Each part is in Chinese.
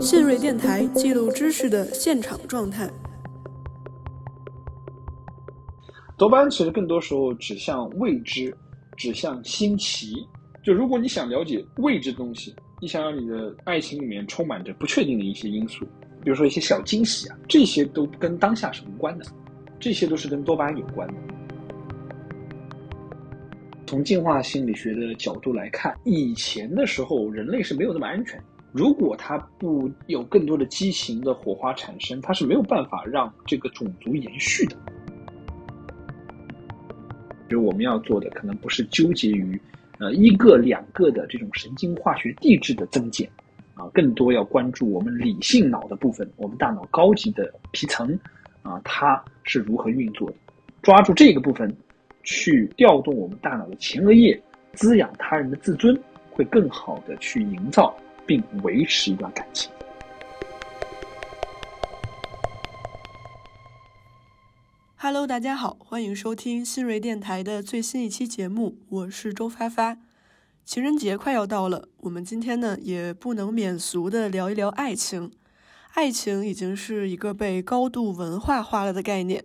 信瑞电台记录知识的现场状态。多巴胺其实更多时候指向未知，指向新奇。就如果你想了解未知的东西，你想让你的爱情里面充满着不确定的一些因素，比如说一些小惊喜啊，这些都跟当下是无关的，这些都是跟多巴胺有关的。从进化心理学的角度来看，以前的时候人类是没有那么安全。如果它不有更多的激情的火花产生，它是没有办法让这个种族延续的。就我们要做的，可能不是纠结于，呃，一个两个的这种神经化学递质的增减，啊，更多要关注我们理性脑的部分，我们大脑高级的皮层，啊，它是如何运作的，抓住这个部分，去调动我们大脑的前额叶，滋养他人的自尊，会更好的去营造并维持一段感情。Hello，大家好，欢迎收听新锐电台的最新一期节目，我是周发发。情人节快要到了，我们今天呢也不能免俗的聊一聊爱情。爱情已经是一个被高度文化化了的概念，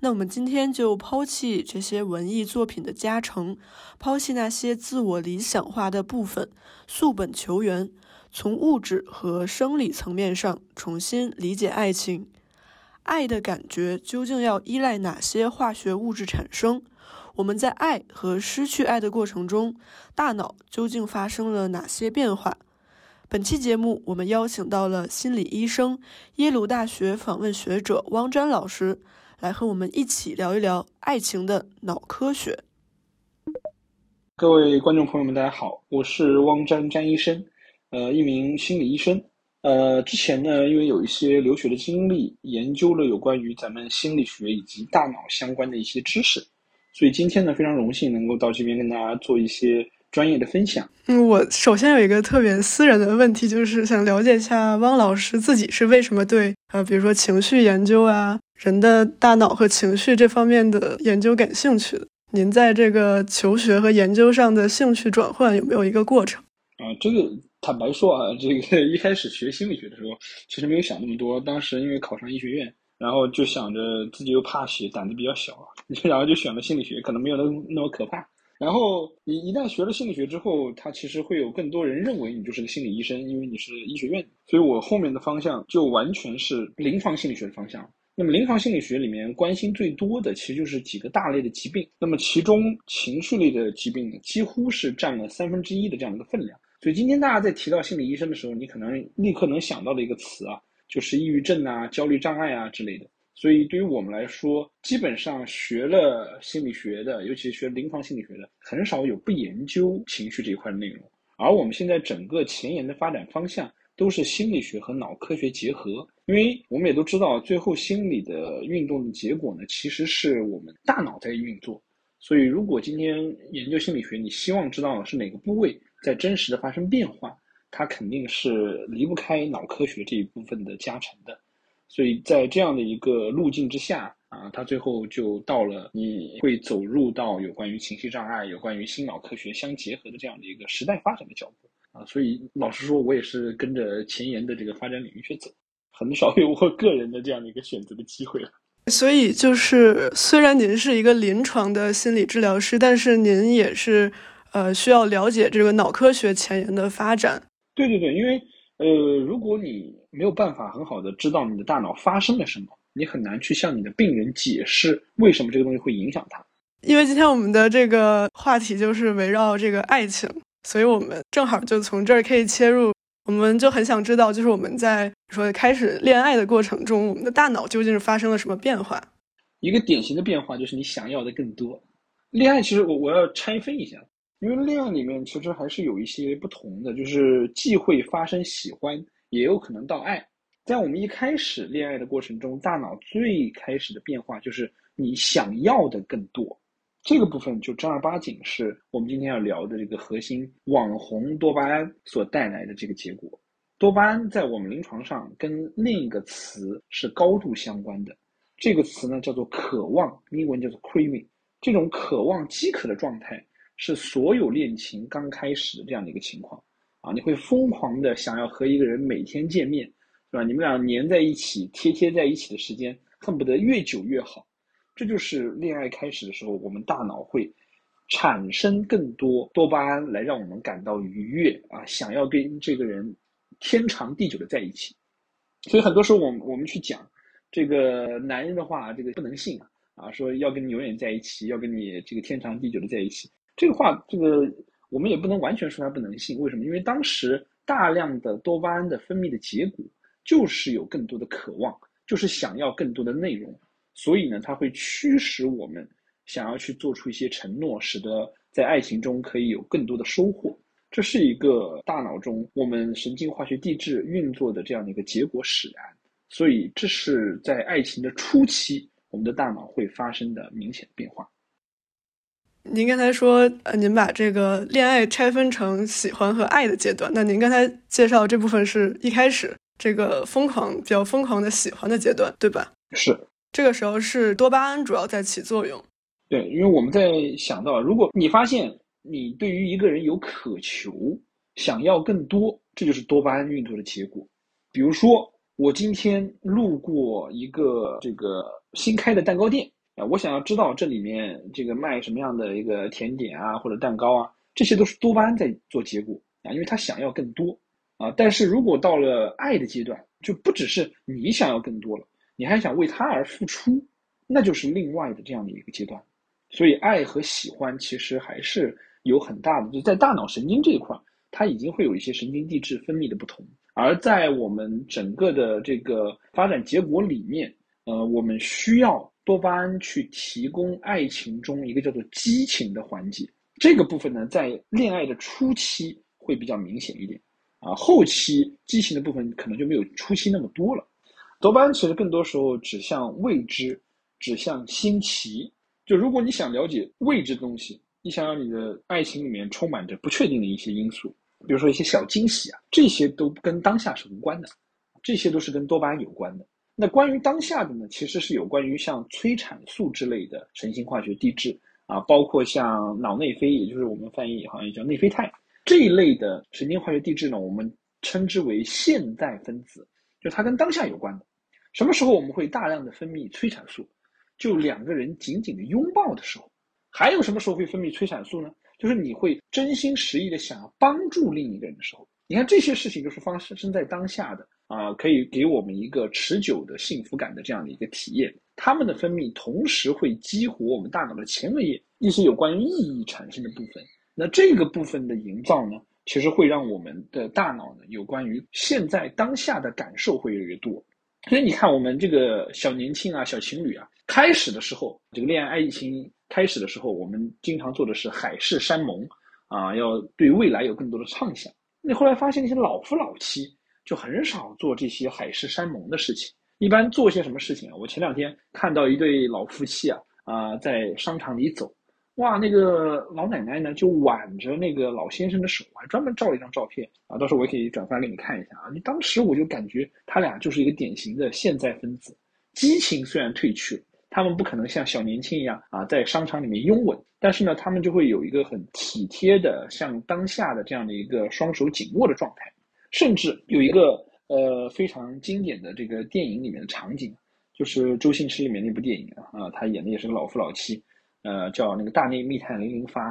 那我们今天就抛弃这些文艺作品的加成，抛弃那些自我理想化的部分，溯本求源，从物质和生理层面上重新理解爱情。爱的感觉究竟要依赖哪些化学物质产生？我们在爱和失去爱的过程中，大脑究竟发生了哪些变化？本期节目，我们邀请到了心理医生、耶鲁大学访问学者汪詹老师，来和我们一起聊一聊爱情的脑科学。各位观众朋友们，大家好，我是汪詹詹医生，呃，一名心理医生。呃，之前呢，因为有一些留学的经历，研究了有关于咱们心理学以及大脑相关的一些知识，所以今天呢，非常荣幸能够到这边跟大家做一些专业的分享。嗯，我首先有一个特别私人的问题，就是想了解一下汪老师自己是为什么对呃，比如说情绪研究啊，人的大脑和情绪这方面的研究感兴趣的？您在这个求学和研究上的兴趣转换有没有一个过程？啊，这个。坦白说啊，这个一开始学心理学的时候，其实没有想那么多。当时因为考上医学院，然后就想着自己又怕血，胆子比较小，然后就选了心理学，可能没有那那么可怕。然后你一旦学了心理学之后，他其实会有更多人认为你就是个心理医生，因为你是医学院。所以我后面的方向就完全是临床心理学的方向。那么临床心理学里面关心最多的，其实就是几个大类的疾病。那么其中情绪类的疾病，几乎是占了三分之一的这样一个分量。所以今天大家在提到心理医生的时候，你可能立刻能想到的一个词啊，就是抑郁症啊、焦虑障碍啊之类的。所以对于我们来说，基本上学了心理学的，尤其是学临床心理学的，很少有不研究情绪这一块的内容。而我们现在整个前沿的发展方向都是心理学和脑科学结合，因为我们也都知道，最后心理的运动的结果呢，其实是我们大脑在运作。所以如果今天研究心理学，你希望知道是哪个部位？在真实的发生变化，它肯定是离不开脑科学这一部分的加成的，所以在这样的一个路径之下啊，它最后就到了你会走入到有关于情绪障碍、有关于心脑科学相结合的这样的一个时代发展的脚步啊。所以老实说，我也是跟着前沿的这个发展领域去走，很少有我个人的这样的一个选择的机会了。所以就是，虽然您是一个临床的心理治疗师，但是您也是。呃，需要了解这个脑科学前沿的发展。对对对，因为呃，如果你没有办法很好的知道你的大脑发生了什么，你很难去向你的病人解释为什么这个东西会影响他。因为今天我们的这个话题就是围绕这个爱情，所以我们正好就从这儿可以切入。我们就很想知道，就是我们在说开始恋爱的过程中，我们的大脑究竟是发生了什么变化？一个典型的变化就是你想要的更多。恋爱其实我我要拆分一下。因为恋爱里面其实还是有一些不同的，就是既会发生喜欢，也有可能到爱。在我们一开始恋爱的过程中，大脑最开始的变化就是你想要的更多，这个部分就正儿八经是我们今天要聊的这个核心网红多巴胺所带来的这个结果。多巴胺在我们临床上跟另一个词是高度相关的，这个词呢叫做渴望，英文叫做 craving，这种渴望饥渴的状态。是所有恋情刚开始的这样的一个情况，啊，你会疯狂的想要和一个人每天见面，是吧？你们俩粘在一起、贴贴在一起的时间，恨不得越久越好。这就是恋爱开始的时候，我们大脑会产生更多多巴胺来让我们感到愉悦啊，想要跟这个人天长地久的在一起。所以很多时候，我们我们去讲这个男人的话，这个不能信啊，啊，说要跟你永远在一起，要跟你这个天长地久的在一起，这个话，这个。我们也不能完全说他不能信，为什么？因为当时大量的多巴胺的分泌的结果就是有更多的渴望，就是想要更多的内容，所以呢，它会驱使我们想要去做出一些承诺，使得在爱情中可以有更多的收获。这是一个大脑中我们神经化学地质运作的这样的一个结果使然，所以这是在爱情的初期，我们的大脑会发生的明显变化。您刚才说，呃，您把这个恋爱拆分成喜欢和爱的阶段。那您刚才介绍这部分是一开始这个疯狂、比较疯狂的喜欢的阶段，对吧？是，这个时候是多巴胺主要在起作用。对，因为我们在想到，如果你发现你对于一个人有渴求，想要更多，这就是多巴胺运作的结果。比如说，我今天路过一个这个新开的蛋糕店。啊，我想要知道这里面这个卖什么样的一个甜点啊，或者蛋糕啊，这些都是多巴胺在做结果啊，因为他想要更多啊。但是如果到了爱的阶段，就不只是你想要更多了，你还想为他而付出，那就是另外的这样的一个阶段。所以，爱和喜欢其实还是有很大的，就在大脑神经这一块，它已经会有一些神经递质分泌的不同。而在我们整个的这个发展结果里面，呃，我们需要。多巴胺去提供爱情中一个叫做激情的环节，这个部分呢，在恋爱的初期会比较明显一点，啊，后期激情的部分可能就没有初期那么多了。多巴胺其实更多时候指向未知，指向新奇。就如果你想了解未知的东西，你想要你的爱情里面充满着不确定的一些因素，比如说一些小惊喜啊，这些都跟当下是无关的，这些都是跟多巴胺有关的。那关于当下的呢，其实是有关于像催产素之类的神经化学递质啊，包括像脑内啡，也就是我们翻译好像叫内啡肽这一类的神经化学递质呢，我们称之为现代分子，就它跟当下有关的。什么时候我们会大量的分泌催产素？就两个人紧紧的拥抱的时候。还有什么时候会分泌催产素呢？就是你会真心实意的想要帮助另一个人的时候。你看这些事情就是发生在当下的。啊，可以给我们一个持久的幸福感的这样的一个体验。它们的分泌同时会激活我们大脑的前额叶一些有关于意义产生的部分。那这个部分的营造呢，其实会让我们的大脑呢有关于现在当下的感受会越来越多。所以你看，我们这个小年轻啊、小情侣啊，开始的时候，这个恋爱爱情开始的时候，我们经常做的是海誓山盟啊，要对未来有更多的畅想。你后来发现那些老夫老妻。就很少做这些海誓山盟的事情，一般做些什么事情啊？我前两天看到一对老夫妻啊，啊，在商场里走，哇，那个老奶奶呢就挽着那个老先生的手，还专门照了一张照片啊，到时候我也可以转发给你看一下啊。你当时我就感觉他俩就是一个典型的现在分子，激情虽然褪去了，他们不可能像小年轻一样啊，在商场里面拥吻，但是呢，他们就会有一个很体贴的，像当下的这样的一个双手紧握的状态。甚至有一个呃非常经典的这个电影里面的场景，就是周星驰里面那部电影啊，啊，他演的也是个老夫老妻，呃，叫那个大内密探零零发，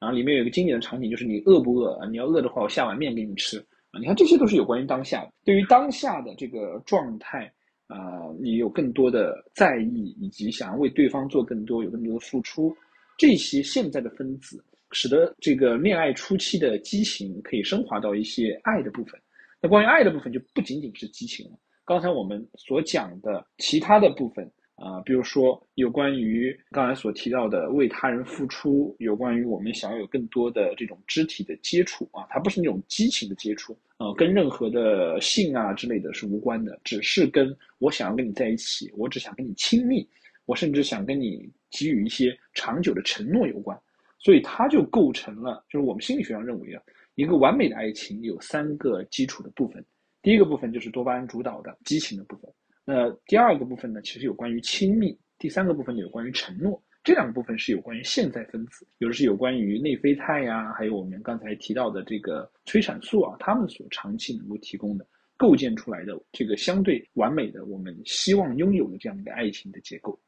然后里面有一个经典的场景，就是你饿不饿？你要饿的话，我下碗面给你吃啊！你看这些都是有关于当下，对于当下的这个状态啊，你有更多的在意，以及想要为对方做更多，有更多的付出，这些现在的分子。使得这个恋爱初期的激情可以升华到一些爱的部分。那关于爱的部分就不仅仅是激情了。刚才我们所讲的其他的部分啊，比如说有关于刚才所提到的为他人付出，有关于我们想要有更多的这种肢体的接触啊，它不是那种激情的接触啊，跟任何的性啊之类的是无关的，只是跟我想要跟你在一起，我只想跟你亲密，我甚至想跟你给予一些长久的承诺有关。所以它就构成了，就是我们心理学上认为啊，一个完美的爱情有三个基础的部分。第一个部分就是多巴胺主导的激情的部分。那第二个部分呢，其实有关于亲密；第三个部分呢有关于承诺；这两个部分是有关于现在分子，有的是有关于内啡肽呀，还有我们刚才提到的这个催产素啊，它们所长期能够提供的。构建出来的这个相对完美的，我们希望拥有的这样一个爱情的结构。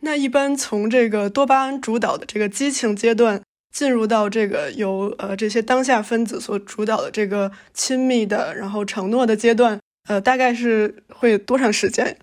那一般从这个多巴胺主导的这个激情阶段，进入到这个由呃这些当下分子所主导的这个亲密的，然后承诺的阶段，呃，大概是会多长时间？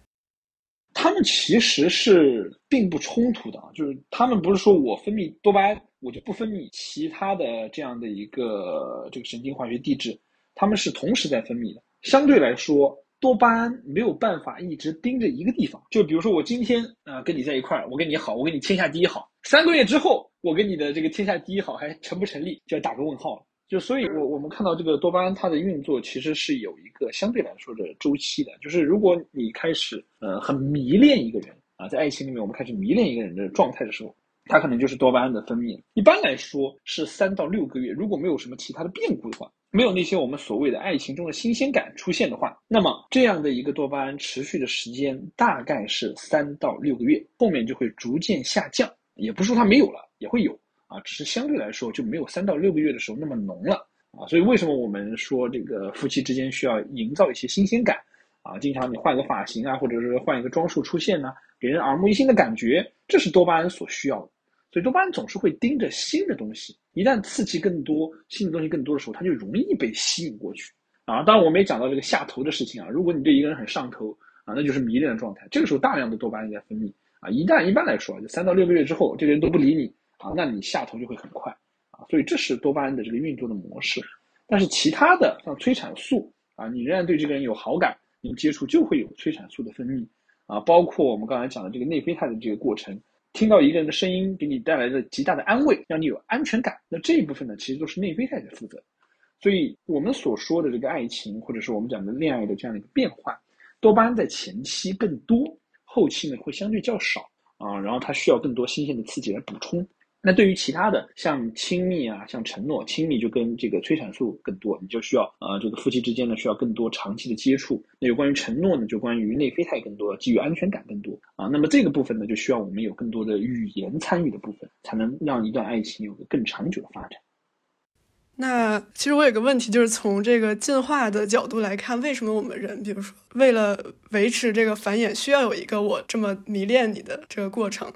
他们其实是并不冲突的，就是他们不是说我分泌多巴胺，我就不分泌其他的这样的一个这个神经化学递质。他们是同时在分泌的，相对来说，多巴胺没有办法一直盯着一个地方。就比如说，我今天啊跟你在一块儿，我跟你好，我跟你天下第一好。三个月之后，我跟你的这个天下第一好还成不成立，就要打个问号了。就所以，我我们看到这个多巴胺它的运作其实是有一个相对来说的周期的。就是如果你开始呃很迷恋一个人啊，在爱情里面我们开始迷恋一个人的状态的时候，它可能就是多巴胺的分泌。一般来说是三到六个月，如果没有什么其他的变故的话。没有那些我们所谓的爱情中的新鲜感出现的话，那么这样的一个多巴胺持续的时间大概是三到六个月，后面就会逐渐下降。也不是说它没有了，也会有啊，只是相对来说就没有三到六个月的时候那么浓了啊。所以为什么我们说这个夫妻之间需要营造一些新鲜感啊？经常你换个发型啊，或者是换一个装束出现呢，给人耳目一新的感觉，这是多巴胺所需要的。所以多巴胺总是会盯着新的东西，一旦刺激更多、新的东西更多的时候，它就容易被吸引过去啊。当然，我们也讲到这个下头的事情啊。如果你对一个人很上头啊，那就是迷恋的状态。这个时候大量的多巴胺在分泌啊。一旦一般来说，就三到六个月之后，这个人都不理你啊，那你下头就会很快啊。所以这是多巴胺的这个运作的模式。但是其他的像催产素啊，你仍然对这个人有好感，你们接触就会有催产素的分泌啊。包括我们刚才讲的这个内啡肽的这个过程。听到一个人的声音给你带来的极大的安慰，让你有安全感，那这一部分呢，其实都是内啡肽在负责。所以，我们所说的这个爱情，或者是我们讲的恋爱的这样的一个变化，多巴胺在前期更多，后期呢会相对较少啊。然后它需要更多新鲜的刺激来补充。那对于其他的像亲密啊，像承诺，亲密就跟这个催产素更多，你就需要啊，这个夫妻之间呢需要更多长期的接触。那有关于承诺呢，就关于内啡肽更多，基于安全感更多啊。那么这个部分呢，就需要我们有更多的语言参与的部分，才能让一段爱情有个更长久的发展。那其实我有个问题，就是从这个进化的角度来看，为什么我们人，比如说为了维持这个繁衍，需要有一个我这么迷恋你的这个过程？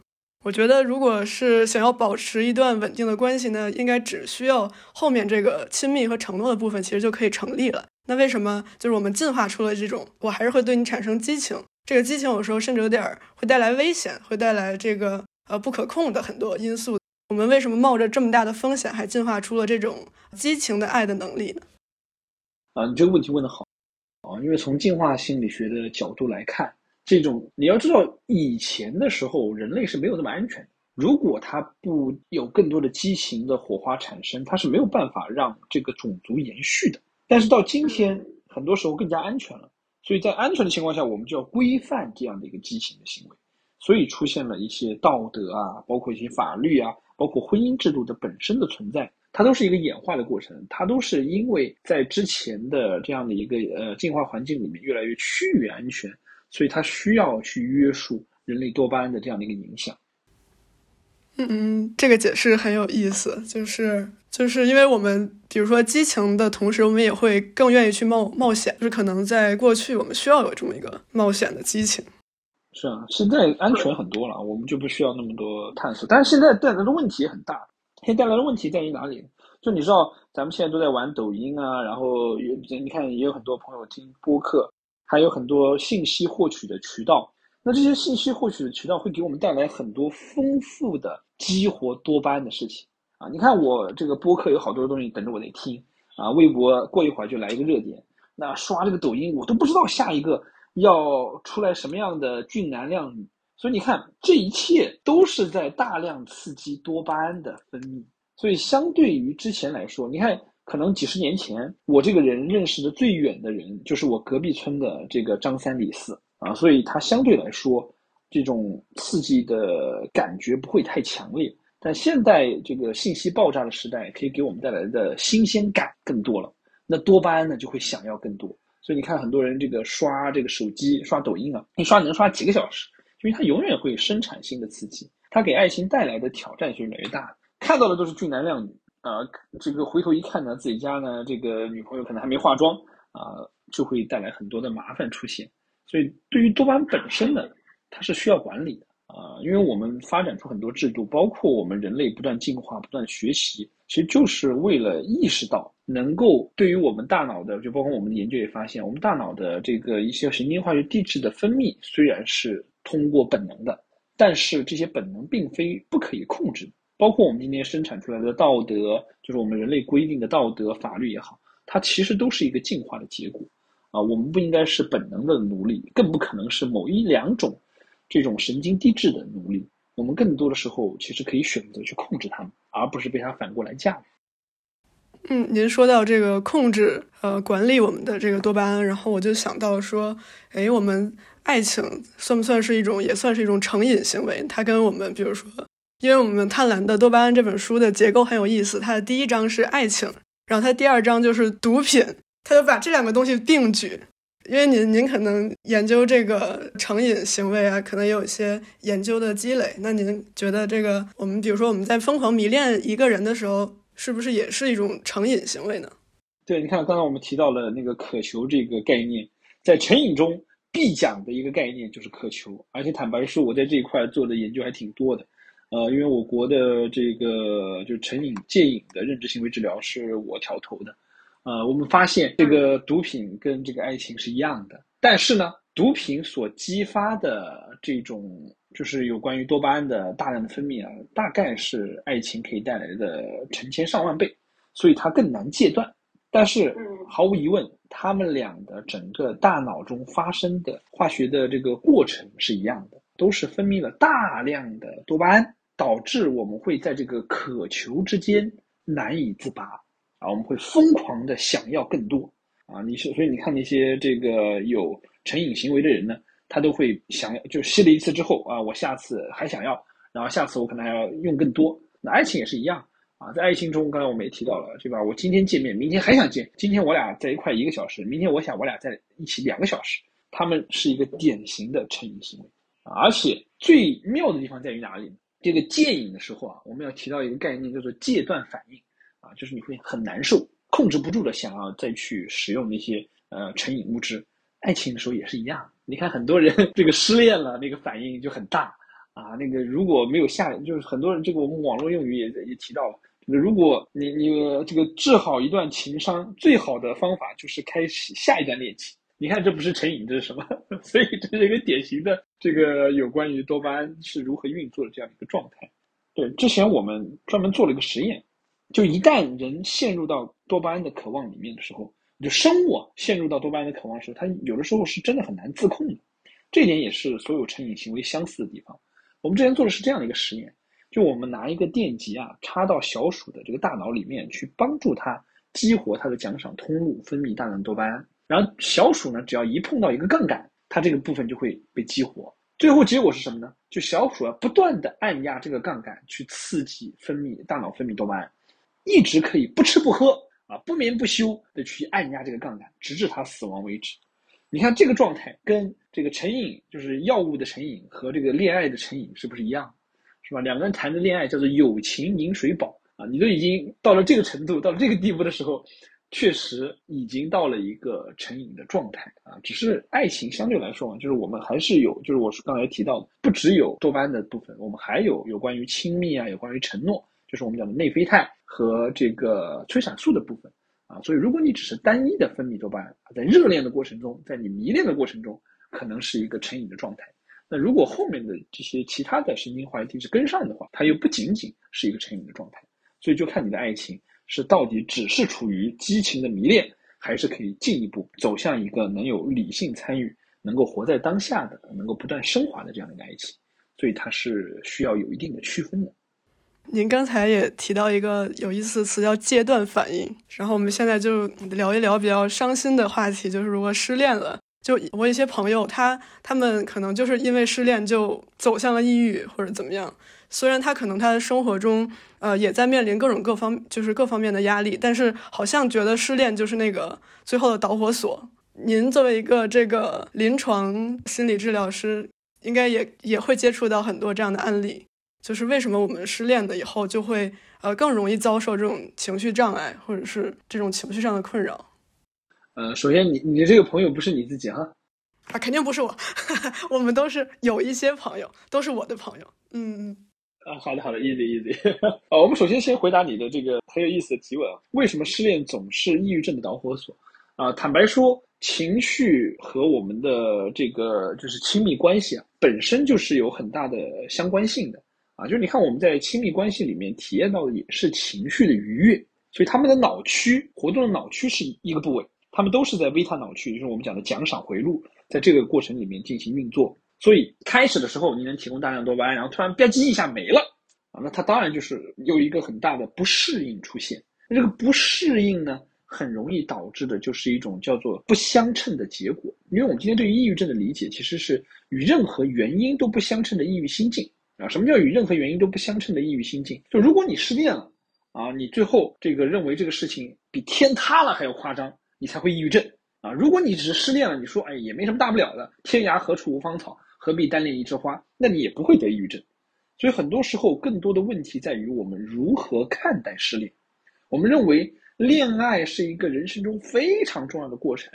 我觉得，如果是想要保持一段稳定的关系呢，应该只需要后面这个亲密和承诺的部分，其实就可以成立了。那为什么就是我们进化出了这种，我还是会对你产生激情？这个激情有时候甚至有点会带来危险，会带来这个呃不可控的很多因素。我们为什么冒着这么大的风险，还进化出了这种激情的爱的能力呢？啊，你这个问题问得好啊，因为从进化心理学的角度来看。这种你要知道，以前的时候人类是没有那么安全的。如果它不有更多的激情的火花产生，它是没有办法让这个种族延续的。但是到今天，很多时候更加安全了。所以在安全的情况下，我们就要规范这样的一个激情的行为。所以出现了一些道德啊，包括一些法律啊，包括婚姻制度的本身的存在，它都是一个演化的过程。它都是因为在之前的这样的一个呃进化环境里面越来越趋于安全。所以它需要去约束人类多巴胺的这样的一个影响。嗯嗯，这个解释很有意思，就是就是因为我们比如说激情的同时，我们也会更愿意去冒冒险，就是可能在过去我们需要有这么一个冒险的激情。是啊，现在安全很多了，我们就不需要那么多探索。但是现在带来的问题也很大，现在带来的问题在于哪里？就你知道，咱们现在都在玩抖音啊，然后也你看也有很多朋友听播客。还有很多信息获取的渠道，那这些信息获取的渠道会给我们带来很多丰富的激活多巴胺的事情啊！你看我这个播客有好多东西等着我来听啊，微博过一会儿就来一个热点，那刷这个抖音我都不知道下一个要出来什么样的俊男靓女，所以你看这一切都是在大量刺激多巴胺的分泌，所以相对于之前来说，你看。可能几十年前，我这个人认识的最远的人就是我隔壁村的这个张三李四啊，所以他相对来说，这种刺激的感觉不会太强烈。但现在这个信息爆炸的时代，可以给我们带来的新鲜感更多了，那多巴胺呢就会想要更多。所以你看，很多人这个刷这个手机、刷抖音啊，一刷能刷几个小时，因为它永远会生产新的刺激，它给爱情带来的挑战是越来越大。看到的都是俊男靓女啊，这个回头一看呢，自己家呢这个女朋友可能还没化妆啊，就会带来很多的麻烦出现。所以对于多巴胺本身呢，它是需要管理的啊，因为我们发展出很多制度，包括我们人类不断进化、不断学习，其实就是为了意识到能够对于我们大脑的，就包括我们的研究也发现，我们大脑的这个一些神经化学递质的分泌虽然是通过本能的，但是这些本能并非不可以控制。包括我们今天生产出来的道德，就是我们人类规定的道德法律也好，它其实都是一个进化的结果。啊，我们不应该是本能的奴隶，更不可能是某一两种这种神经递质的奴隶。我们更多的时候其实可以选择去控制它们，而不是被它反过来驾驭。嗯，您说到这个控制呃管理我们的这个多巴胺，然后我就想到说，哎，我们爱情算不算是一种，也算是一种成瘾行为？它跟我们比如说，因为我们《贪婪的多巴胺》这本书的结构很有意思，它的第一章是爱情，然后它第二章就是毒品。他就把这两个东西并举，因为您您可能研究这个成瘾行为啊，可能有一些研究的积累。那您觉得这个我们比如说我们在疯狂迷恋一个人的时候，是不是也是一种成瘾行为呢？对，你看刚才我们提到了那个渴求这个概念，在成瘾中必讲的一个概念就是渴求，而且坦白说，我在这一块做的研究还挺多的。呃，因为我国的这个就成瘾戒瘾的认知行为治疗是我挑头的。呃，我们发现这个毒品跟这个爱情是一样的，但是呢，毒品所激发的这种就是有关于多巴胺的大量的分泌啊，大概是爱情可以带来的成千上万倍，所以它更难戒断。但是毫无疑问，他们俩的整个大脑中发生的化学的这个过程是一样的，都是分泌了大量的多巴胺，导致我们会在这个渴求之间难以自拔。啊，我们会疯狂的想要更多啊！你是所以你看那些这个有成瘾行为的人呢，他都会想要，就吸了一次之后啊，我下次还想要，然后下次我可能还要用更多。那爱情也是一样啊，在爱情中，刚才我们也提到了，对吧？我今天见面，明天还想见，今天我俩在一块一个小时，明天我想我俩在一起两个小时，他们是一个典型的成瘾行为！而且最妙的地方在于哪里呢？这个戒瘾的时候啊，我们要提到一个概念，叫做戒断反应。啊，就是你会很难受，控制不住的想要再去使用那些呃成瘾物质。爱情的时候也是一样，你看很多人 这个失恋了，那个反应就很大啊。那个如果没有下，就是很多人这个我们网络用语也也提到了，如果你你这个治好一段情伤，最好的方法就是开启下一段恋情。你看这不是成瘾，这是什么？所以这是一个典型的这个有关于多巴胺是如何运作的这样一个状态。对，之前我们专门做了一个实验。就一旦人陷入到多巴胺的渴望里面的时候，就生物啊陷入到多巴胺的渴望时候，它有的时候是真的很难自控的。这点也是所有成瘾行为相似的地方。我们之前做的是这样的一个实验，就我们拿一个电极啊插到小鼠的这个大脑里面去，帮助它激活它的奖赏通路，分泌大量多巴胺。然后小鼠呢，只要一碰到一个杠杆，它这个部分就会被激活。最后结果是什么呢？就小鼠啊不断的按压这个杠杆，去刺激分泌大脑分泌多巴胺。一直可以不吃不喝啊，不眠不休的去按压这个杠杆，直至它死亡为止。你看这个状态跟这个成瘾，就是药物的成瘾和这个恋爱的成瘾是不是一样？是吧？两个人谈的恋爱叫做友情饮水饱啊，你都已经到了这个程度，到了这个地步的时候，确实已经到了一个成瘾的状态啊。只是爱情相对来说，就是我们还是有，就是我刚才提到的，不只有多巴胺的部分，我们还有有关于亲密啊，有关于承诺。就是我们讲的内啡肽和这个催产素的部分啊，所以如果你只是单一的分泌多巴胺，在热恋的过程中，在你迷恋的过程中，可能是一个成瘾的状态。那如果后面的这些其他的神经化学递质跟上的话，它又不仅仅是一个成瘾的状态。所以就看你的爱情是到底只是处于激情的迷恋，还是可以进一步走向一个能有理性参与、能够活在当下的、能够不断升华的这样的一个爱情。所以它是需要有一定的区分的。您刚才也提到一个有意思的词叫戒断反应，然后我们现在就聊一聊比较伤心的话题，就是如果失恋了，就我一些朋友，他他们可能就是因为失恋就走向了抑郁或者怎么样。虽然他可能他的生活中呃也在面临各种各方就是各方面的压力，但是好像觉得失恋就是那个最后的导火索。您作为一个这个临床心理治疗师，应该也也会接触到很多这样的案例，就是为什么我们失恋了以后就会呃更容易遭受这种情绪障碍，或者是这种情绪上的困扰。呃，首先你你这个朋友不是你自己哈？啊，肯定不是我，我们都是有一些朋友，都是我的朋友。嗯嗯。啊，好的好的，easy easy。啊，我们首先先回答你的这个很有意思的提问啊，为什么失恋总是抑郁症的导火索？啊，坦白说，情绪和我们的这个就是亲密关系啊，本身就是有很大的相关性的啊。就是你看我们在亲密关系里面体验到的也是情绪的愉悦，所以他们的脑区活动的脑区是一个部位，他们都是在维塔脑区，就是我们讲的奖赏回路，在这个过程里面进行运作。所以开始的时候你能提供大量多巴胺，然后突然吧唧一下没了啊，那它当然就是有一个很大的不适应出现。那这个不适应呢，很容易导致的就是一种叫做不相称的结果。因为我们今天对于抑郁症的理解，其实是与任何原因都不相称的抑郁心境啊。什么叫与任何原因都不相称的抑郁心境？就如果你失恋了啊，你最后这个认为这个事情比天塌了还要夸张，你才会抑郁症啊。如果你只是失恋了，你说哎也没什么大不了的，天涯何处无芳草。何必单恋一枝花？那你也不会得抑郁症。所以很多时候，更多的问题在于我们如何看待失恋。我们认为恋爱是一个人生中非常重要的过程，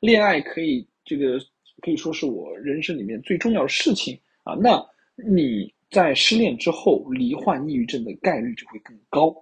恋爱可以这个可以说是我人生里面最重要的事情啊。那你在失恋之后罹患抑郁症的概率就会更高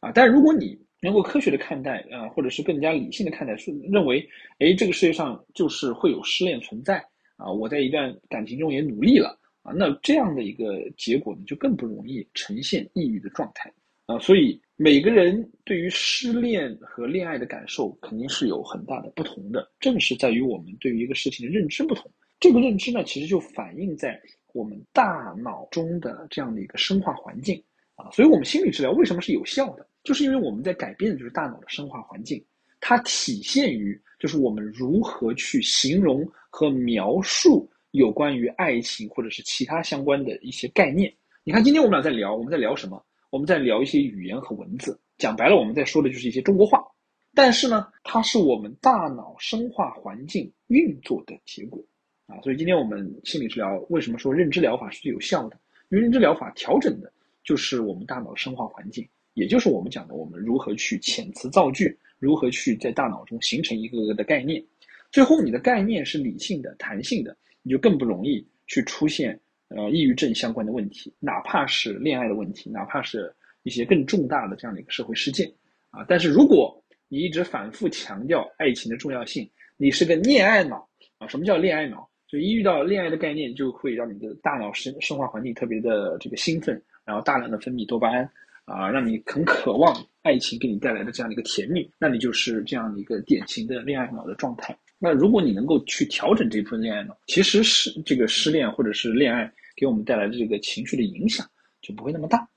啊。但如果你能够科学的看待啊，或者是更加理性的看待，是认为哎，这个世界上就是会有失恋存在。啊，我在一段感情中也努力了啊，那这样的一个结果呢，就更不容易呈现抑郁的状态啊。所以每个人对于失恋和恋爱的感受肯定是有很大的不同的，正是在于我们对于一个事情的认知不同。这个认知呢，其实就反映在我们大脑中的这样的一个生化环境啊。所以我们心理治疗为什么是有效的，就是因为我们在改变的就是大脑的生化环境，它体现于。就是我们如何去形容和描述有关于爱情或者是其他相关的一些概念。你看，今天我们俩在聊，我们在聊什么？我们在聊一些语言和文字。讲白了，我们在说的就是一些中国话。但是呢，它是我们大脑生化环境运作的结果啊。所以今天我们心理治疗为什么说认知疗法是最有效的？因为认知疗法调整的就是我们大脑生化环境，也就是我们讲的我们如何去遣词造句。如何去在大脑中形成一个个的概念？最后，你的概念是理性的、弹性的，你就更不容易去出现呃抑郁症相关的问题，哪怕是恋爱的问题，哪怕是一些更重大的这样的一个社会事件啊。但是，如果你一直反复强调爱情的重要性，你是个恋爱脑啊。什么叫恋爱脑？就一遇到恋爱的概念，就会让你的大脑生生化环境特别的这个兴奋，然后大量的分泌多巴胺。啊，让你很渴望爱情给你带来的这样的一个甜蜜，那你就是这样的一个典型的恋爱脑的状态。那如果你能够去调整这部分恋爱脑，其实是这个失恋或者是恋爱给我们带来的这个情绪的影响就不会那么大。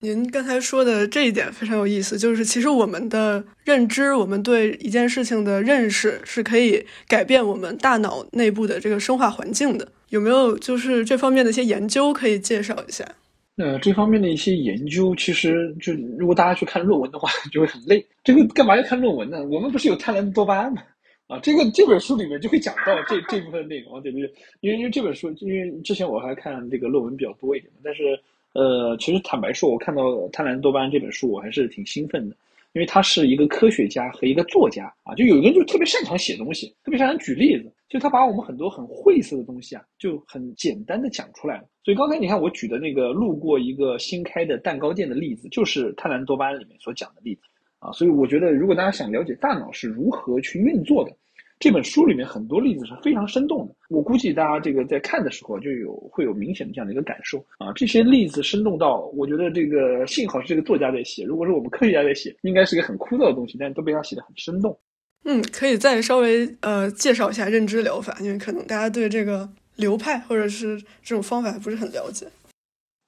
您刚才说的这一点非常有意思，就是其实我们的认知，我们对一件事情的认识是可以改变我们大脑内部的这个生化环境的。有没有就是这方面的一些研究可以介绍一下？呃，这方面的一些研究，其实就如果大家去看论文的话，就会很累。这个干嘛要看论文呢？我们不是有贪婪多巴胺吗？啊，这个这本书里面就会讲到这这部分内容，对不对？因为因为这本书，因为之前我还看这个论文比较多一点，但是呃，其实坦白说，我看到《贪婪多巴胺》这本书，我还是挺兴奋的。因为他是一个科学家和一个作家啊，就有一个人就特别擅长写东西，特别擅长举例子，就他把我们很多很晦涩的东西啊，就很简单的讲出来了。所以刚才你看我举的那个路过一个新开的蛋糕店的例子，就是《贪婪多巴胺》里面所讲的例子啊。所以我觉得，如果大家想了解大脑是如何去运作的，这本书里面很多例子是非常生动的，我估计大家这个在看的时候就有会有明显的这样的一个感受啊。这些例子生动到，我觉得这个幸好是这个作家在写，如果是我们科学家在写，应该是个很枯燥的东西，但是都被他写的很生动。嗯，可以再稍微呃介绍一下认知疗法，因为可能大家对这个流派或者是这种方法不是很了解。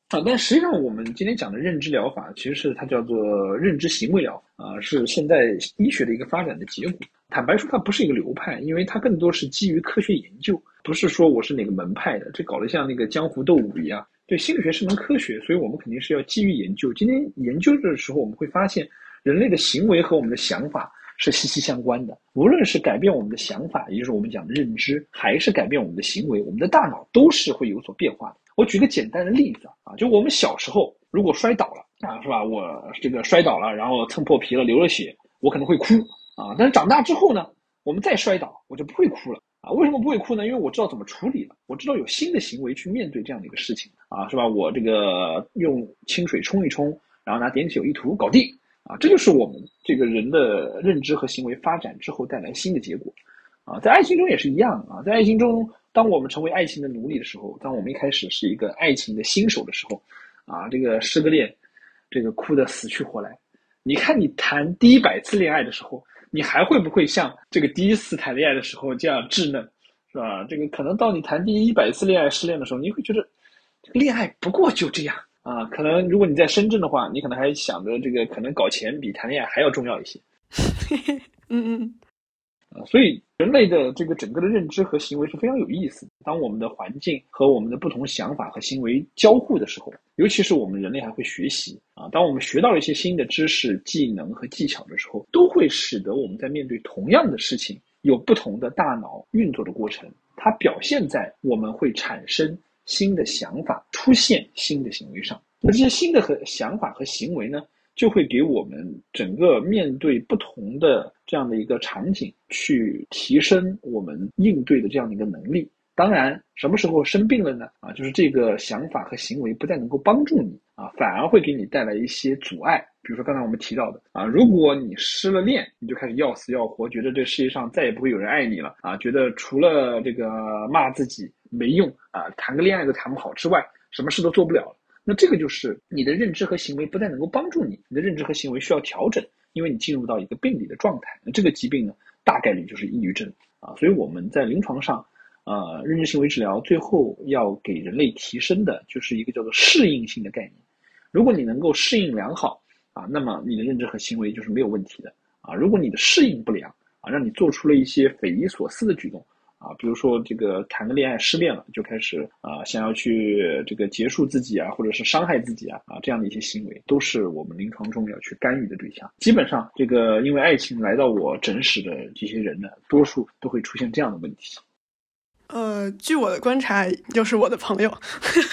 啊，但实际上我们今天讲的认知疗法，其实是它叫做认知行为疗法啊，是现在医学的一个发展的结果。坦白说，它不是一个流派，因为它更多是基于科学研究，不是说我是哪个门派的，这搞得像那个江湖斗武一样。对，心理学是门科学，所以我们肯定是要基于研究。今天研究的时候，我们会发现，人类的行为和我们的想法是息息相关的。无论是改变我们的想法，也就是我们讲的认知，还是改变我们的行为，我们的大脑都是会有所变化的。我举个简单的例子啊，就我们小时候如果摔倒了啊，是吧？我这个摔倒了，然后蹭破皮了，流了血，我可能会哭啊。但是长大之后呢，我们再摔倒，我就不会哭了啊。为什么不会哭呢？因为我知道怎么处理了，我知道有新的行为去面对这样的一个事情啊，是吧？我这个用清水冲一冲，然后拿碘酒一涂，搞定啊。这就是我们这个人的认知和行为发展之后带来新的结果啊。在爱情中也是一样啊，在爱情中。当我们成为爱情的奴隶的时候，当我们一开始是一个爱情的新手的时候，啊，这个失个恋，这个哭得死去活来。你看，你谈第一百次恋爱的时候，你还会不会像这个第一次谈恋爱的时候这样稚嫩，是吧？这个可能到你谈第一百次恋爱失恋的时候，你会觉得，这个恋爱不过就这样啊。可能如果你在深圳的话，你可能还想着这个可能搞钱比谈恋爱还要重要一些。嗯 嗯。所以人类的这个整个的认知和行为是非常有意思的。当我们的环境和我们的不同想法和行为交互的时候，尤其是我们人类还会学习啊。当我们学到了一些新的知识、技能和技巧的时候，都会使得我们在面对同样的事情有不同的大脑运作的过程。它表现在我们会产生新的想法、出现新的行为上。那这些新的和想法和行为呢？就会给我们整个面对不同的这样的一个场景，去提升我们应对的这样的一个能力。当然，什么时候生病了呢？啊，就是这个想法和行为不再能够帮助你啊，反而会给你带来一些阻碍。比如说刚才我们提到的啊，如果你失了恋，你就开始要死要活，觉得这世界上再也不会有人爱你了啊，觉得除了这个骂自己没用啊，谈个恋爱都谈不好之外，什么事都做不了了。那这个就是你的认知和行为不再能够帮助你，你的认知和行为需要调整，因为你进入到一个病理的状态。那这个疾病呢，大概率就是抑郁症啊。所以我们在临床上，呃，认知行为治疗最后要给人类提升的就是一个叫做适应性的概念。如果你能够适应良好啊，那么你的认知和行为就是没有问题的啊。如果你的适应不良啊，让你做出了一些匪夷所思的举动。啊，比如说这个谈个恋爱失恋了，就开始啊想要去这个结束自己啊，或者是伤害自己啊啊这样的一些行为，都是我们临床中要去干预的对象。基本上，这个因为爱情来到我诊室的这些人呢，多数都会出现这样的问题。呃，据我的观察，又是我的朋友，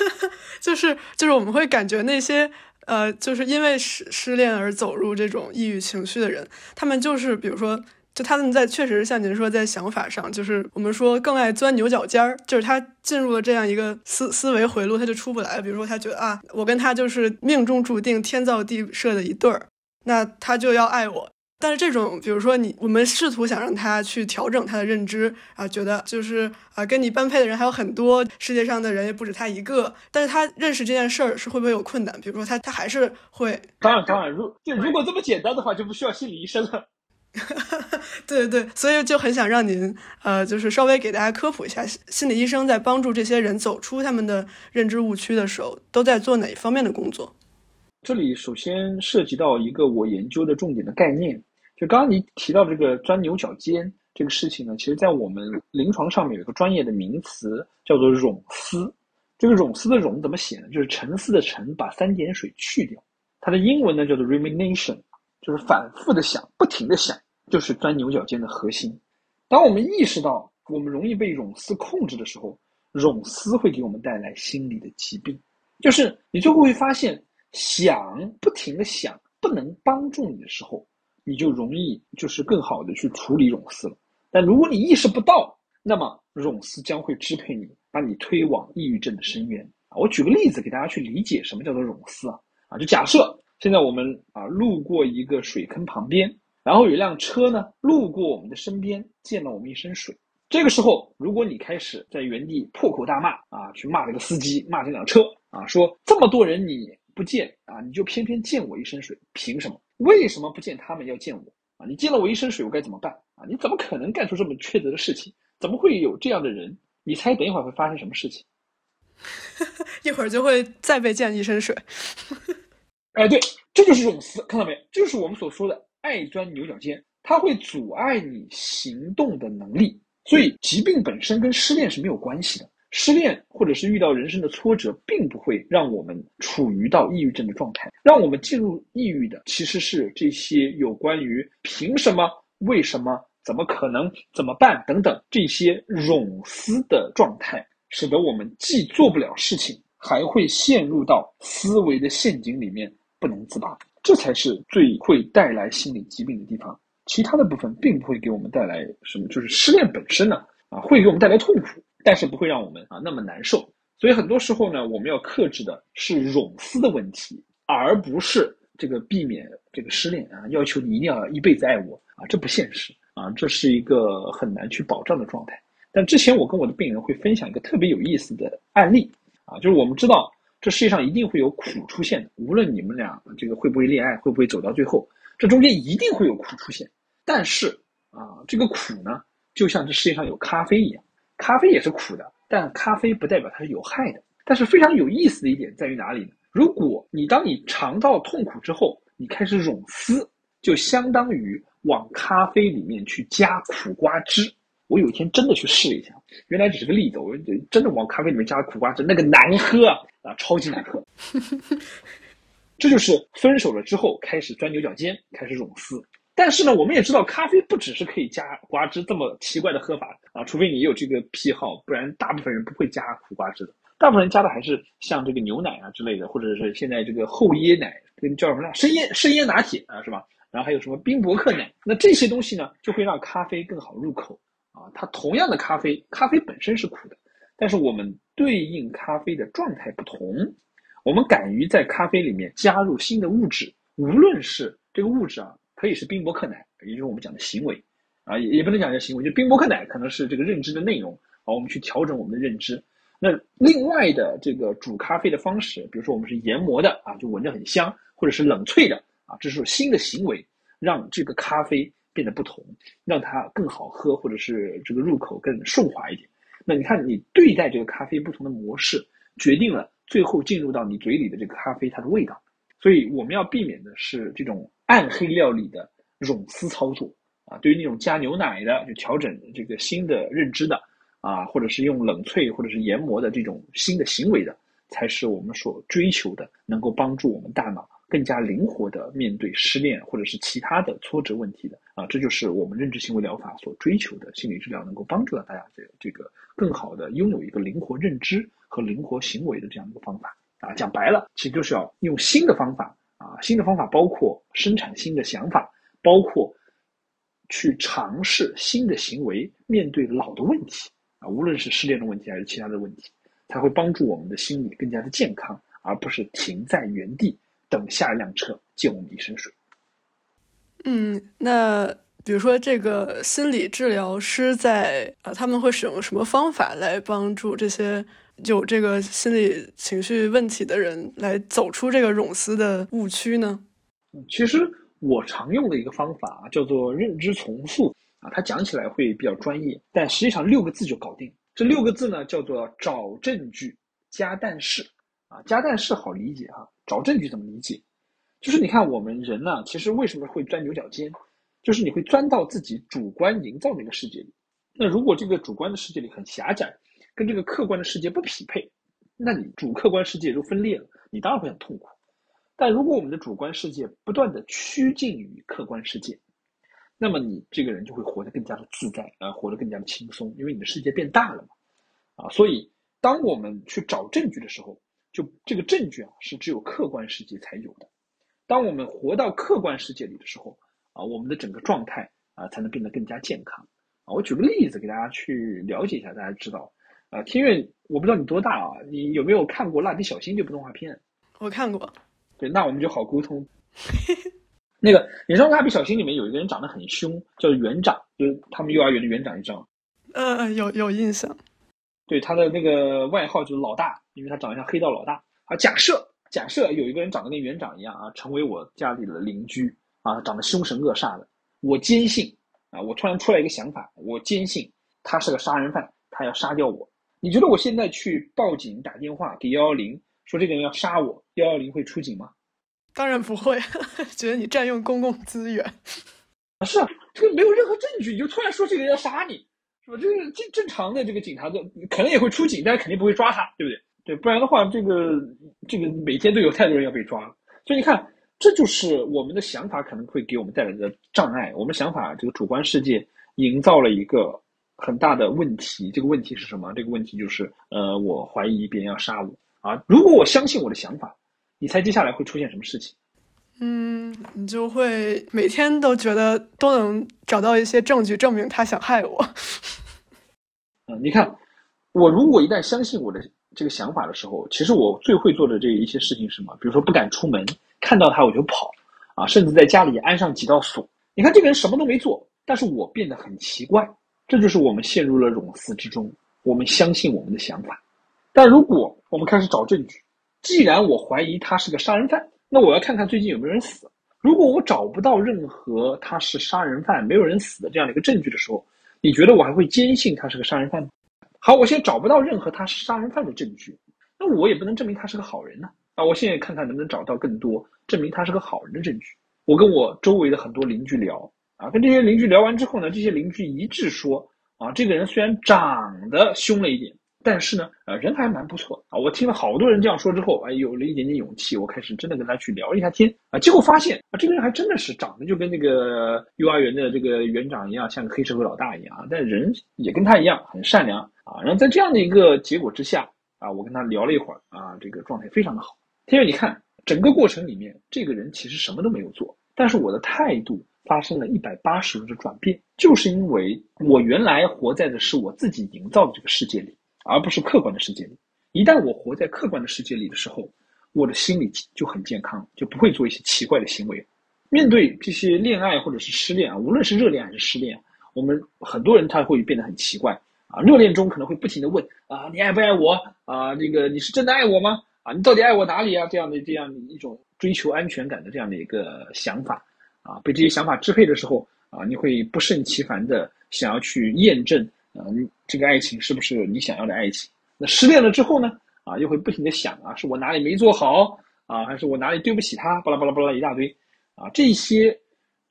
就是就是我们会感觉那些呃，就是因为失失恋而走入这种抑郁情绪的人，他们就是比如说。就他们在确实像您说，在想法上，就是我们说更爱钻牛角尖儿，就是他进入了这样一个思思维回路，他就出不来。比如说，他觉得啊，我跟他就是命中注定、天造地设的一对儿，那他就要爱我。但是这种，比如说你，我们试图想让他去调整他的认知啊，觉得就是啊，跟你般配的人还有很多，世界上的人也不止他一个。但是他认识这件事儿是会不会有困难？比如说他他还是会。当然当然，如就如果这么简单的话，就不需要心理医生了。对对对，所以就很想让您，呃，就是稍微给大家科普一下，心理医生在帮助这些人走出他们的认知误区的时候，都在做哪一方面的工作？这里首先涉及到一个我研究的重点的概念，就刚刚你提到这个钻牛角尖这个事情呢，其实在我们临床上面有一个专业的名词叫做冗思。这个冗思的冗怎么写呢？就是沉思的沉，把三点水去掉，它的英文呢叫做 rumination。就是反复的想，不停的想，就是钻牛角尖的核心。当我们意识到我们容易被冗思控制的时候，冗思会给我们带来心理的疾病。就是你最后会发现，想不停的想不能帮助你的时候，你就容易就是更好的去处理冗思了。但如果你意识不到，那么冗思将会支配你，把你推往抑郁症的深渊。我举个例子给大家去理解什么叫做冗思啊啊，就假设。现在我们啊路过一个水坑旁边，然后有一辆车呢路过我们的身边，溅了我们一身水。这个时候，如果你开始在原地破口大骂啊，去骂这个司机，骂这辆车啊，说这么多人你不见啊，你就偏偏溅我一身水，凭什么？为什么不见他们要见我啊？你溅了我一身水，我该怎么办啊？你怎么可能干出这么缺德的事情？怎么会有这样的人？你猜等一会儿会发生什么事情？一会儿就会再被溅一身水。哎，对，这就是冗思，看到没？这就是我们所说的爱钻牛角尖，它会阻碍你行动的能力。所以，疾病本身跟失恋是没有关系的。失恋或者是遇到人生的挫折，并不会让我们处于到抑郁症的状态。让我们进入抑郁的，其实是这些有关于凭什么为什么、怎么可能、怎么办等等这些冗思的状态，使得我们既做不了事情，还会陷入到思维的陷阱里面不能自拔。这才是最会带来心理疾病的地方。其他的部分并不会给我们带来什么，就是失恋本身呢，啊，会给我们带来痛苦，但是不会让我们啊那么难受。所以很多时候呢，我们要克制的是冗思的问题，而不是这个避免这个失恋啊，要求你一定要一辈子爱我啊，这不现实啊，这是一个很难去保障的状态。但之前我跟我的病人会分享一个特别有意思的案例啊，就是我们知道这世界上一定会有苦出现的，无论你们俩这个会不会恋爱，会不会走到最后。这中间一定会有苦出现，但是啊，这个苦呢，就像这世界上有咖啡一样，咖啡也是苦的，但咖啡不代表它是有害的。但是非常有意思的一点在于哪里呢？如果你当你尝到痛苦之后，你开始冗思，就相当于往咖啡里面去加苦瓜汁。我有一天真的去试了一下，原来只是个例子，我真的往咖啡里面加苦瓜汁，那个难喝，啊，超级难喝。这就是分手了之后开始钻牛角尖，开始冗思。但是呢，我们也知道，咖啡不只是可以加瓜汁这么奇怪的喝法啊，除非你有这个癖好，不然大部分人不会加苦瓜汁的。大部分人加的还是像这个牛奶啊之类的，或者是现在这个厚椰奶，跟叫什么呢？深椰深椰拿铁啊，是吧？然后还有什么冰博克奶？那这些东西呢，就会让咖啡更好入口啊。它同样的咖啡，咖啡本身是苦的，但是我们对应咖啡的状态不同。我们敢于在咖啡里面加入新的物质，无论是这个物质啊，可以是冰博克奶，也就是我们讲的行为，啊，也也不能讲叫行为，就冰博克奶可能是这个认知的内容，啊，我们去调整我们的认知。那另外的这个煮咖啡的方式，比如说我们是研磨的啊，就闻着很香，或者是冷萃的啊，这是新的行为，让这个咖啡变得不同，让它更好喝，或者是这个入口更顺滑一点。那你看你对待这个咖啡不同的模式，决定了。最后进入到你嘴里的这个咖啡，它的味道，所以我们要避免的是这种暗黑料理的冗思操作啊。对于那种加牛奶的，就调整这个新的认知的啊，或者是用冷萃或者是研磨的这种新的行为的，才是我们所追求的，能够帮助我们大脑更加灵活的面对失恋或者是其他的挫折问题的啊。这就是我们认知行为疗法所追求的心理治疗，能够帮助到大家这这个更好的拥有一个灵活认知。和灵活行为的这样一个方法啊，讲白了，其实就是要用新的方法啊，新的方法包括生产新的想法，包括去尝试新的行为，面对老的问题啊，无论是失恋的问题还是其他的问题，才会帮助我们的心理更加的健康，而不是停在原地等下一辆车溅我们一身水。嗯，那。比如说，这个心理治疗师在啊，他们会使用什么方法来帮助这些有这个心理情绪问题的人来走出这个冗思的误区呢？其实我常用的一个方法叫做认知重塑啊，它讲起来会比较专业，但实际上六个字就搞定。这六个字呢，叫做找证据加但是啊，加但是好理解哈，找证据怎么理解？就是你看我们人呢，其实为什么会钻牛角尖？就是你会钻到自己主观营造的一个世界里，那如果这个主观的世界里很狭窄，跟这个客观的世界不匹配，那你主客观世界都分裂了，你当然会很痛苦。但如果我们的主观世界不断的趋近于客观世界，那么你这个人就会活得更加的自在，啊，活得更加的轻松，因为你的世界变大了嘛，啊，所以当我们去找证据的时候，就这个证据啊是只有客观世界才有的。当我们活到客观世界里的时候，啊，我们的整个状态啊，才能变得更加健康啊。我举个例子给大家去了解一下，大家知道啊。天悦，我不知道你多大啊，你有没有看过《蜡笔小新》这部动画片？我看过。对，那我们就好沟通。那个，你知道《蜡笔小新》里面有一个人长得很凶，叫园长，就是他们幼儿园的园长，你知道吗？嗯，有有印象。对，他的那个外号就是老大，因为他长得像黑道老大。啊，假设假设有一个人长得跟园长一样啊，成为我家里的邻居。啊，长得凶神恶煞的，我坚信啊，我突然出来一个想法，我坚信他是个杀人犯，他要杀掉我。你觉得我现在去报警打电话给幺幺零，说这个人要杀我，幺幺零会出警吗？当然不会，觉得你占用公共资源。啊，是啊，这个没有任何证据，你就突然说这个人要杀你，是吧？这个正正常的这个警察的可能也会出警，但是肯定不会抓他，对不对？对，不然的话，这个这个每天都有太多人要被抓，所以你看。这就是我们的想法可能会给我们带来的障碍。我们想法这个主观世界营造了一个很大的问题。这个问题是什么？这个问题就是，呃，我怀疑别人要杀我啊！如果我相信我的想法，你猜接下来会出现什么事情？嗯，你就会每天都觉得都能找到一些证据证明他想害我。嗯，你看，我如果一旦相信我的这个想法的时候，其实我最会做的这一些事情是什么？比如说不敢出门，看到他我就跑，啊，甚至在家里安上几道锁。你看这个人什么都没做，但是我变得很奇怪，这就是我们陷入了冗思之中。我们相信我们的想法，但如果我们开始找证据，既然我怀疑他是个杀人犯。那我要看看最近有没有人死。如果我找不到任何他是杀人犯、没有人死的这样的一个证据的时候，你觉得我还会坚信他是个杀人犯吗？好，我现在找不到任何他是杀人犯的证据，那我也不能证明他是个好人呢。啊，我现在看看能不能找到更多证明他是个好人的证据。我跟我周围的很多邻居聊啊，跟这些邻居聊完之后呢，这些邻居一致说啊，这个人虽然长得凶了一点。但是呢，呃，人还蛮不错啊。我听了好多人这样说之后，哎，有了一点点勇气，我开始真的跟他去聊一下天啊。结果发现啊，这个人还真的是长得就跟那个幼儿园的这个园长一样，像个黑社会老大一样啊。但人也跟他一样很善良啊。然后在这样的一个结果之下啊，我跟他聊了一会儿啊，这个状态非常的好。天佑，你看整个过程里面，这个人其实什么都没有做，但是我的态度发生了一百八十度的转变，就是因为我原来活在的是我自己营造的这个世界里。而不是客观的世界里。一旦我活在客观的世界里的时候，我的心理就很健康，就不会做一些奇怪的行为。面对这些恋爱或者是失恋啊，无论是热恋还是失恋，我们很多人他会变得很奇怪啊。热恋中可能会不停的问啊，你爱不爱我啊？这个你是真的爱我吗？啊，你到底爱我哪里啊？这样的这样的一种追求安全感的这样的一个想法啊，被这些想法支配的时候啊，你会不胜其烦的想要去验证。嗯，这个爱情是不是你想要的爱情？那失恋了之后呢？啊，又会不停的想啊，是我哪里没做好啊，还是我哪里对不起他？巴拉巴拉巴拉一大堆，啊，这些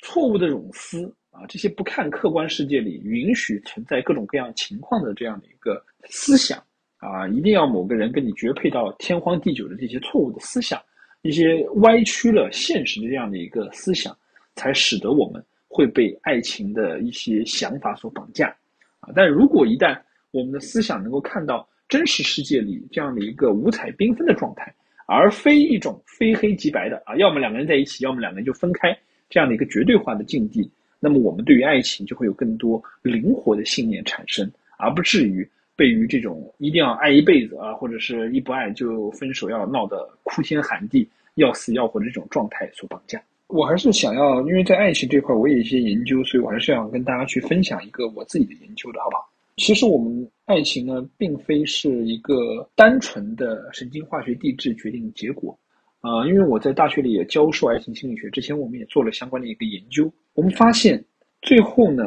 错误的冗思啊，这些不看客观世界里允许存在各种各样情况的这样的一个思想啊，一定要某个人跟你绝配到天荒地久的这些错误的思想，一些歪曲了现实的这样的一个思想，才使得我们会被爱情的一些想法所绑架。啊，但如果一旦我们的思想能够看到真实世界里这样的一个五彩缤纷的状态，而非一种非黑即白的啊，要么两个人在一起，要么两个人就分开这样的一个绝对化的境地，那么我们对于爱情就会有更多灵活的信念产生，而不至于被于这种一定要爱一辈子啊，或者是一不爱就分手要闹得哭天喊地、要死要活的这种状态所绑架。我还是想要，因为在爱情这块我有一些研究，所以我还是想跟大家去分享一个我自己的研究的好不好？其实我们爱情呢，并非是一个单纯的神经化学递质决定结果，啊，因为我在大学里也教授爱情心理学，之前我们也做了相关的一个研究，我们发现最后呢，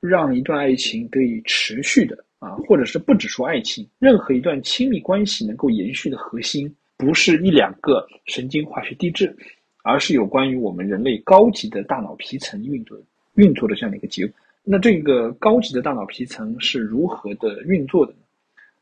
让一段爱情得以持续的啊，或者是不只说爱情，任何一段亲密关系能够延续的核心，不是一两个神经化学递质。而是有关于我们人类高级的大脑皮层运作运作的这样的一个结果。那这个高级的大脑皮层是如何的运作的呢？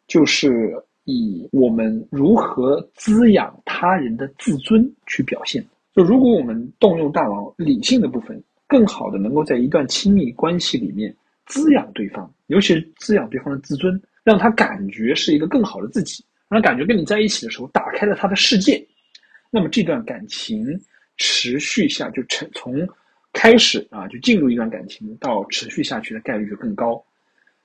就是以我们如何滋养他人的自尊去表现。就如果我们动用大脑理性的部分，更好的能够在一段亲密关系里面滋养对方，尤其是滋养对方的自尊，让他感觉是一个更好的自己，让他感觉跟你在一起的时候打开了他的世界，那么这段感情。持续下就成从开始啊就进入一段感情到持续下去的概率就更高，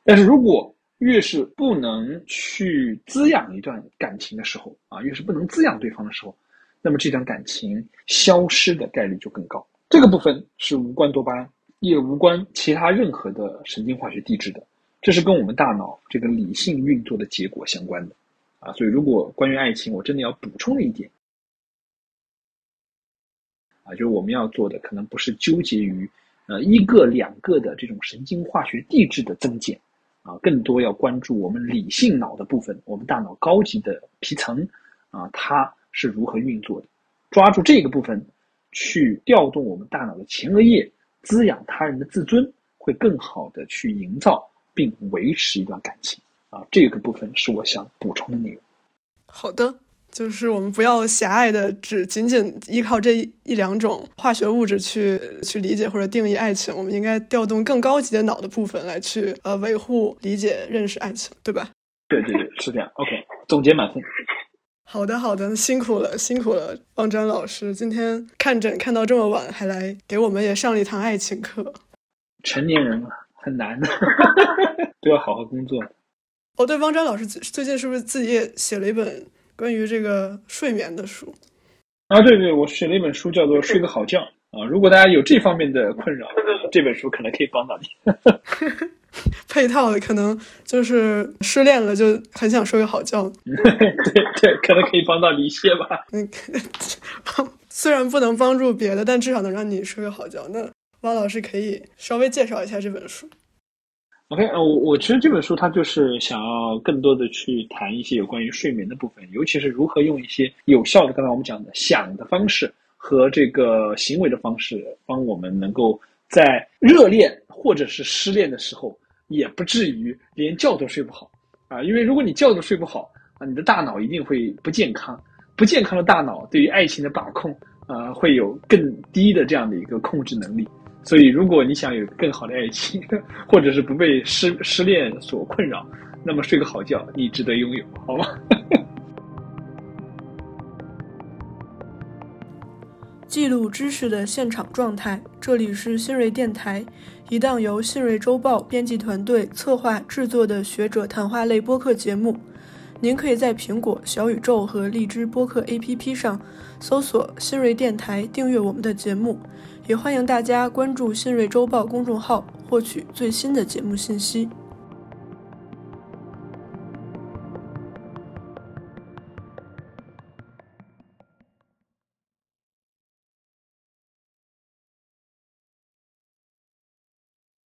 但是如果越是不能去滋养一段感情的时候啊，越是不能滋养对方的时候，那么这段感情消失的概率就更高。这个部分是无关多巴胺，也无关其他任何的神经化学递质的，这是跟我们大脑这个理性运作的结果相关的啊。所以如果关于爱情，我真的要补充一点。啊，就是我们要做的，可能不是纠结于，呃，一个两个的这种神经化学递质的增减，啊，更多要关注我们理性脑的部分，我们大脑高级的皮层，啊，它是如何运作的，抓住这个部分，去调动我们大脑的前额叶，滋养他人的自尊，会更好的去营造并维持一段感情，啊，这个部分是我想补充的内容。好的。就是我们不要狭隘的只仅仅依靠这一两种化学物质去去理解或者定义爱情，我们应该调动更高级的脑的部分来去呃维护、理解、认识爱情，对吧？对对对，是这样。OK，总结满分。好的好的，辛苦了辛苦了，汪詹老师，今天看诊看到这么晚，还来给我们也上了一堂爱情课。成年人嘛，很难的，都要好好工作。哦，对，汪詹老师最近是不是自己也写了一本？关于这个睡眠的书啊，对对，我写了一本书，叫做《睡个好觉》啊。如果大家有这方面的困扰，这本书可能可以帮到你。配套的可能就是失恋了，就很想睡个好觉。对对，可能可以帮到你一些吧。嗯，虽然不能帮助别的，但至少能让你睡个好觉。那汪老师可以稍微介绍一下这本书。OK，呃，我我其实这本书它就是想要更多的去谈一些有关于睡眠的部分，尤其是如何用一些有效的，刚才我们讲的想的方式和这个行为的方式，帮我们能够在热恋或者是失恋的时候，也不至于连觉都睡不好啊。因为如果你觉都睡不好啊，你的大脑一定会不健康，不健康的大脑对于爱情的把控啊，会有更低的这样的一个控制能力。所以，如果你想有更好的爱情，或者是不被失失恋所困扰，那么睡个好觉，你值得拥有，好吗？记录知识的现场状态，这里是新锐电台，一档由新锐周报编辑团队策划制作的学者谈话类播客节目。您可以在苹果、小宇宙和荔枝播客 APP 上搜索“新锐电台”，订阅我们的节目。也欢迎大家关注新锐周报公众号，获取最新的节目信息。